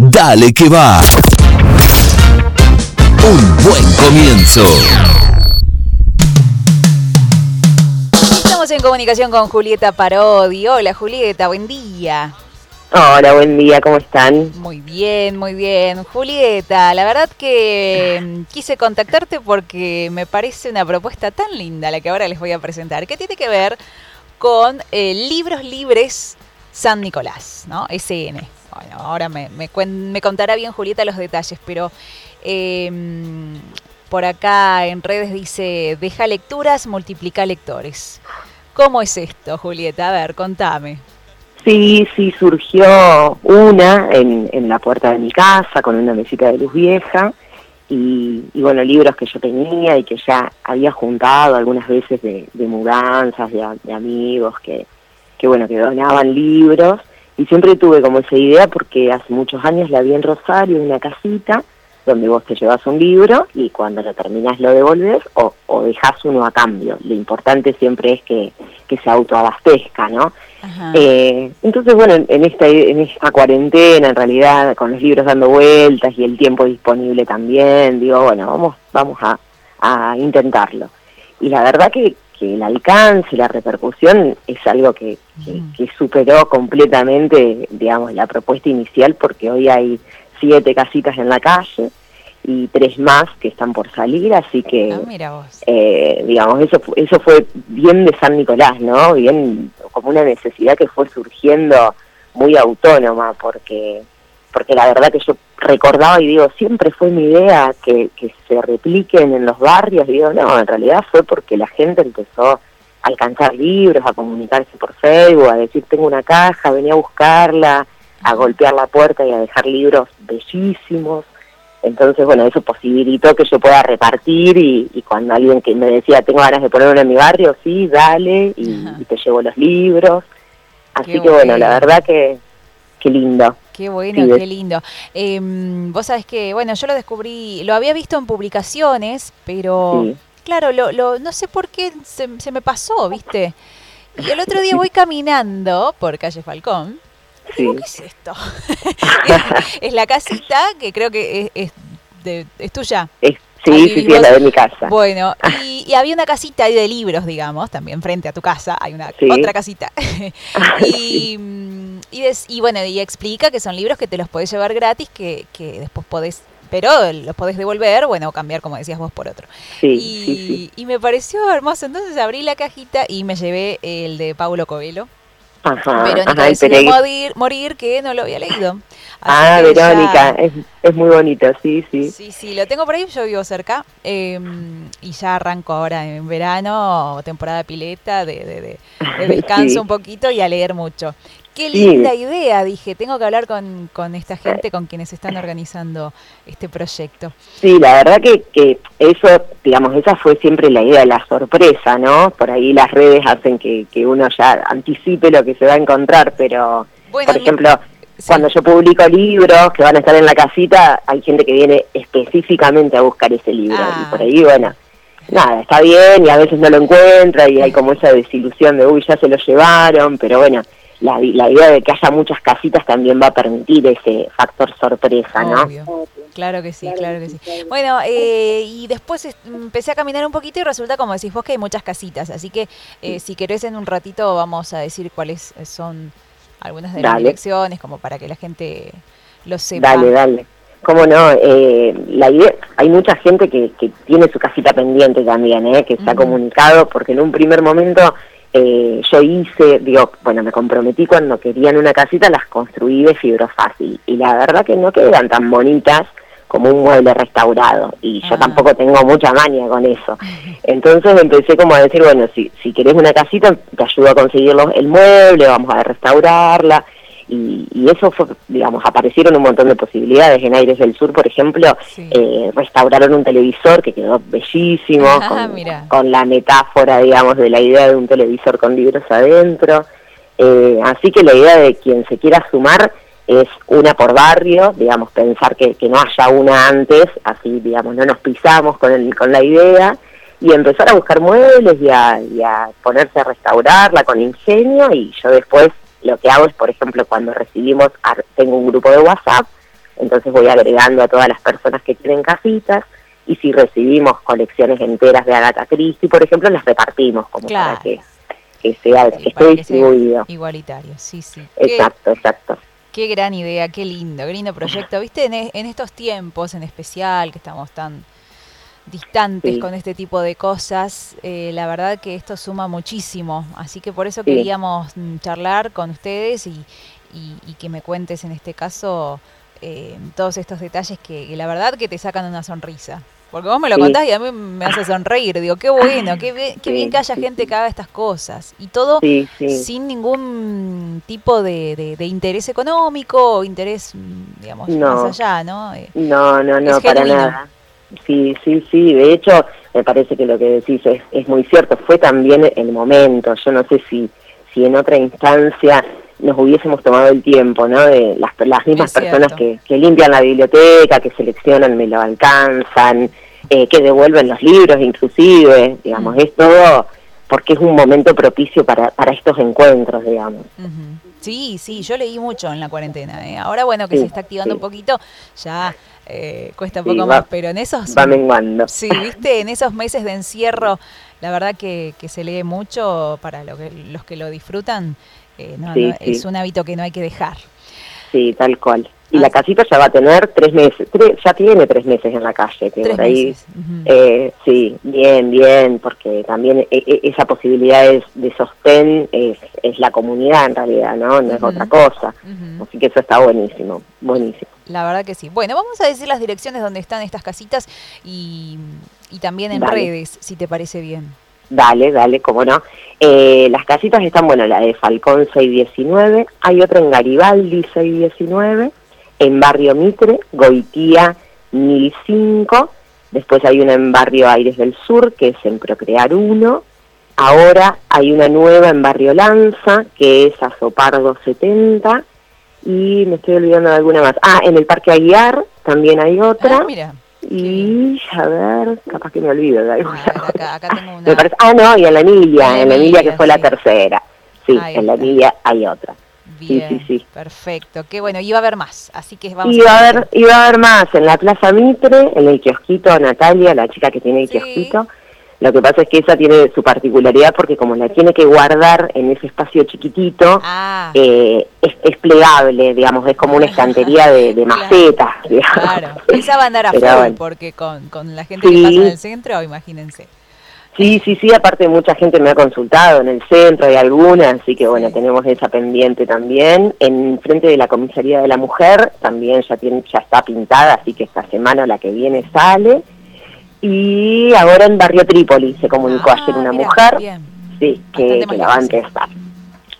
Dale que va. Un buen comienzo. Estamos en comunicación con Julieta Parodi. Hola Julieta, buen día. Hola, buen día, ¿cómo están? Muy bien, muy bien. Julieta, la verdad que mm, quise contactarte porque me parece una propuesta tan linda la que ahora les voy a presentar, que tiene que ver con eh, Libros Libres San Nicolás, ¿no? SN. Bueno, ahora me, me, me contará bien Julieta los detalles, pero eh, por acá en redes dice, deja lecturas, multiplica lectores. ¿Cómo es esto, Julieta? A ver, contame. Sí, sí, surgió una en, en la puerta de mi casa con una mesita de luz vieja y, y, bueno, libros que yo tenía y que ya había juntado algunas veces de, de mudanzas, de, de, amigos que, que bueno, que donaban libros y siempre tuve como esa idea porque hace muchos años la vi en Rosario, en una casita, donde vos te llevas un libro y cuando lo terminás lo devolves o, o dejas uno a cambio. Lo importante siempre es que, que se autoabastezca, ¿no? Eh, entonces, bueno, en esta, en esta cuarentena, en realidad, con los libros dando vueltas y el tiempo disponible también, digo, bueno, vamos, vamos a, a intentarlo. Y la verdad que, que el alcance, la repercusión es algo que, que, que superó completamente, digamos, la propuesta inicial, porque hoy hay siete casitas en la calle y tres más que están por salir, así que, ah, eh, digamos, eso, eso fue bien de San Nicolás, ¿no? Bien como una necesidad que fue surgiendo muy autónoma, porque porque la verdad que yo recordaba y digo, siempre fue mi idea que, que se repliquen en los barrios, y digo, no, en realidad fue porque la gente empezó a alcanzar libros, a comunicarse por Facebook, a decir, tengo una caja, venía a buscarla, a golpear la puerta y a dejar libros bellísimos. Entonces, bueno, eso posibilitó que yo pueda repartir y, y cuando alguien que me decía, tengo ganas de poner uno en mi barrio, sí, dale, y, y te llevo los libros. Así qué que, bueno, la verdad que, qué lindo. Qué bueno, sí, qué lindo. Eh, vos sabés que, bueno, yo lo descubrí, lo había visto en publicaciones, pero sí. claro, lo, lo, no sé por qué se, se me pasó, ¿viste? Y el otro día voy caminando por calle Falcón Sí. Digo, ¿qué es esto? es, la casita que creo que es, es, de, es tuya. Es, sí, ahí sí, sí, es la de mi casa. Bueno, y, y, había una casita ahí de libros, digamos, también frente a tu casa hay una sí. otra casita. y, y, des, y, bueno, y explica que son libros que te los podés llevar gratis, que, que después podés pero los podés devolver, bueno, o cambiar, como decías vos, por otro. Sí, y, sí, sí. y me pareció hermoso. Entonces abrí la cajita y me llevé el de Paulo Coelho. Ajá, Verónica ajá, decide morir, morir, que no lo había leído. Así ah, Verónica, ya... es, es, muy bonito, sí, sí. Sí, sí, lo tengo por ahí, yo vivo cerca eh, y ya arranco ahora en verano, temporada pileta, de, de, de, de descanso sí. un poquito y a leer mucho. Qué linda sí. idea, dije, tengo que hablar con, con esta gente, con quienes están organizando este proyecto. Sí, la verdad que, que eso, digamos, esa fue siempre la idea, la sorpresa, ¿no? Por ahí las redes hacen que, que uno ya anticipe lo que se va a encontrar, pero, bueno, por ejemplo... Sí. Cuando yo publico libros que van a estar en la casita, hay gente que viene específicamente a buscar ese libro. Ah. Y por ahí, bueno, nada, está bien y a veces no lo encuentra y hay como esa desilusión de, uy, ya se lo llevaron, pero bueno, la, la idea de que haya muchas casitas también va a permitir ese factor sorpresa, Obvio. ¿no? Claro que sí, claro que sí. Bueno, eh, y después empecé a caminar un poquito y resulta, como decís vos, que hay muchas casitas. Así que eh, si querés en un ratito vamos a decir cuáles son algunas de dale. las direcciones, como para que la gente lo sepa. Dale, dale. Cómo no, eh, la idea, hay mucha gente que, que tiene su casita pendiente también, eh, que está uh -huh. comunicado, porque en un primer momento eh, yo hice, digo, bueno, me comprometí cuando querían una casita, las construí de fibrofácil, y la verdad que no quedan tan bonitas como un mueble restaurado y yo ah. tampoco tengo mucha maña con eso. Entonces empecé como a decir, bueno, si, si querés una casita, te ayudo a conseguir el mueble, vamos a restaurarla. Y, y, eso fue, digamos, aparecieron un montón de posibilidades. En Aires del Sur, por ejemplo, sí. eh, restauraron un televisor que quedó bellísimo, ah, con, con, la metáfora, digamos, de la idea de un televisor con libros adentro. Eh, así que la idea de quien se quiera sumar es una por barrio, digamos, pensar que, que no haya una antes, así, digamos, no nos pisamos con, el, con la idea, y empezar a buscar muebles y a, y a ponerse a restaurarla con ingenio, y yo después lo que hago es, por ejemplo, cuando recibimos, tengo un grupo de WhatsApp, entonces voy agregando a todas las personas que tienen casitas y si recibimos colecciones enteras de Agatha Christie, por ejemplo, las repartimos como para que, sea que esté distribuido. igualitario, sí, sí. Exacto, exacto. Qué gran idea, qué lindo, qué lindo proyecto. Viste, en, en estos tiempos en especial que estamos tan distantes con este tipo de cosas, eh, la verdad que esto suma muchísimo. Así que por eso queríamos mm, charlar con ustedes y, y, que me cuentes en este caso eh, todos estos detalles que, la verdad que te sacan una sonrisa. Porque vos me lo contás y a mí me hace sonreír. Digo, qué bueno, qué, bien, que haya gente que haga estas cosas. Y todo sin ningún tipo de, interés económico o interés, mm, digamos, más allá, ¿no? Eh, no, no, no, para nada. Sí, sí, sí. De hecho, me parece que lo que decís es, es muy cierto. Fue también el momento. Yo no sé si, si en otra instancia nos hubiésemos tomado el tiempo, ¿no? De las, las mismas personas que, que, limpian la biblioteca, que seleccionan, me lo alcanzan, eh, que devuelven los libros, inclusive, digamos, mm. es todo porque es un momento propicio para, para estos encuentros, digamos. Sí, sí, yo leí mucho en la cuarentena. ¿eh? Ahora, bueno, que se está activando un poquito, ya eh, cuesta un poco más, pero en esos... Va menguando. Sí, viste, en esos meses de encierro, la verdad que, que se lee mucho para lo que, los que lo disfrutan. Eh, no, es un hábito que no hay que dejar. Sí, tal cual. Y la ah. casita ya va a tener tres meses, ya tiene tres meses en la calle. Que por ahí, eh, sí, bien, bien, porque también e, e, esa posibilidad de sostén es, es la comunidad en realidad, ¿no? No es otra cosa. Así que eso está buenísimo, buenísimo. La verdad que sí. Bueno, vamos a decir las direcciones donde están estas casitas y, y también en redes, si te parece bien. Dale, dale, cómo no. Eh, las casitas están, bueno, la de Falcón 619, hay otra en Garibaldi 619, en Barrio Mitre, Goitía 1005, después hay una en Barrio Aires del Sur, que es en Procrear 1, ahora hay una nueva en Barrio Lanza, que es Azopardo 70, y me estoy olvidando de alguna más. Ah, en el Parque Aguiar también hay otra. Ah, mira. Y a ver, capaz que me olvido de algo. acá, tengo una... ah, no, y en la Emilia, en la Emilia que fue la tercera. Sí, en la Emilia hay otra. Bien, sí, sí, sí. perfecto. Qué bueno, iba a haber más, así que vamos iba a, ver. Iba a haber más en la Plaza Mitre, en el kiosquito Natalia, la chica que tiene el kiosquito. Lo que pasa es que esa tiene su particularidad porque como la tiene que guardar en ese espacio chiquitito, ah. eh, es, plegable, digamos, es como una estantería de, macetas. Claro, esa va a andar a full porque con, con la gente que pasa en el centro, imagínense. Sí, sí, sí, aparte mucha gente me ha consultado en el centro, hay algunas, así que bueno, tenemos esa pendiente también. En frente de la comisaría de la mujer también ya, tiene, ya está pintada, así que esta semana la que viene sale. Y ahora en Barrio Trípoli se comunicó ah, ayer una mujer, sí, que, la va a empezar.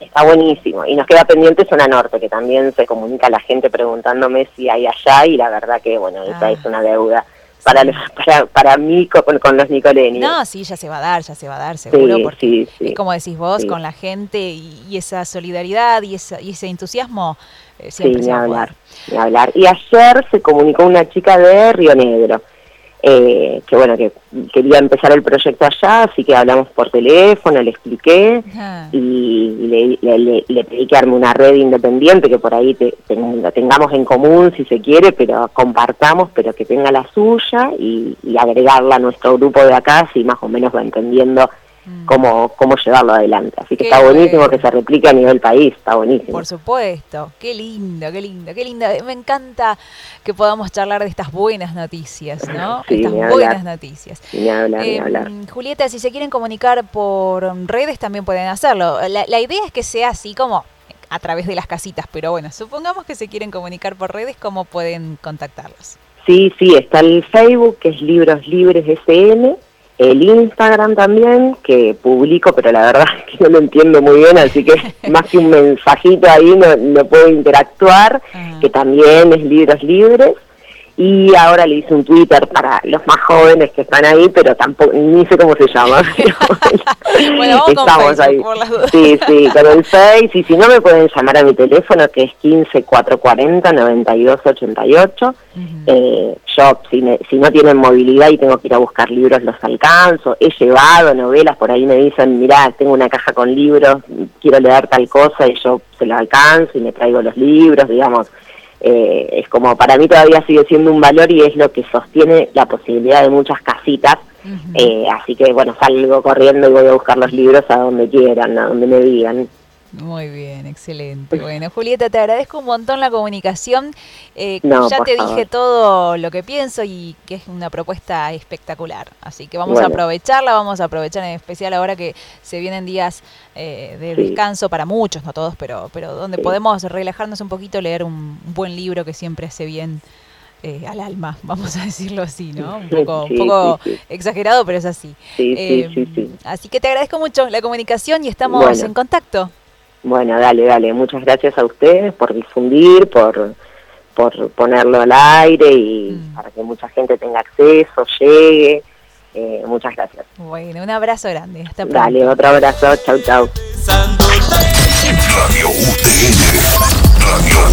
Está buenísimo. Y nos queda pendiente zona norte, que también se comunica la gente preguntándome si hay allá y la verdad que, bueno, esa ah. es una deuda para, para, para mí con, con, los nicolenios. No, sí, ya se va a dar, ya se va a dar, seguro, porque es como decís vos, con la gente y, esa solidaridad y, esa, y ese entusiasmo eh, siempre se va a hablar, hablar. Y ayer se comunicó una chica de Río Negro, eh, que bueno, que quería empezar el proyecto allá, así que hablamos por teléfono, le expliqué y le, le, pedí que arme una red independiente que por ahí te, tengamos en común si se quiere, pero compartamos, pero que tenga la suya y, y agregarla a nuestro grupo de acá, si más o menos va entendiendo. Cómo, cómo llevarlo adelante. Así que está buenísimo que se replique a nivel país, está buenísimo. Por supuesto, qué lindo, qué lindo, qué linda. Me encanta que podamos charlar de estas buenas noticias, ¿no? estas buenas noticias. Em, Julieta, si se quieren comunicar por redes también pueden hacerlo. La, la idea es que sea así como a través de las casitas, pero bueno, supongamos que se quieren comunicar por redes, ¿cómo pueden contactarlos? Sí, sí, está el Facebook, que es Libros Libres SN, el Instagram también, que publico, pero la verdad es que no lo entiendo muy bien, así que más que un mensajito ahí no, no puedo interactuar, ah. que también es Libros Libres y ahora le hice un Twitter para los más jóvenes que están ahí, pero tampoco, ni sé cómo se llama. bueno, Estamos ahí. Sí, sí, con el Face, y si no me pueden llamar a mi teléfono que es 15 440 9288. eh, yo, si, si no tienen movilidad y tengo que ir a buscar libros, los alcanzo. He llevado novelas, por ahí me dicen, mirá, tengo una caja con libros, quiero leer tal cosa, y yo se lo alcanzo y me traigo los libros, digamos eh, es como para mí todavía sigue siendo un valor y es lo que sostiene la posibilidad de muchas casitas. Eh, así que bueno, salgo corriendo y voy a buscar los libros a donde quieran, a donde me digan. Muy bien, excelente. Bueno, Julieta, te agradezco un montón la comunicación. Eh, No, ya te favor. dije todo lo que pienso y que es una propuesta espectacular. Así que vamos a aprovecharla, vamos a aprovechar en especial ahora que se vienen días eh, de Sí. descanso para muchos, no todos, pero, pero donde Sí. podemos relajarnos un poquito, leer un, buen libro que siempre hace bien. eh, al alma, vamos a decirlo así, ¿no? Un poco, Sí, un poco sí, sí. exagerado, pero es así. Sí, Eh, sí, sí, sí. Así que te agradezco mucho la comunicación y estamos Bueno. en contacto. Bueno, dale, dale. Muchas gracias a ustedes por difundir, por, por ponerlo al aire y Mm. para que mucha gente tenga acceso, llegue. Eh, muchas gracias. Bueno, un abrazo grande. Hasta pronto. Dale, otro abrazo. Chau, chau. Radio UTN. Radio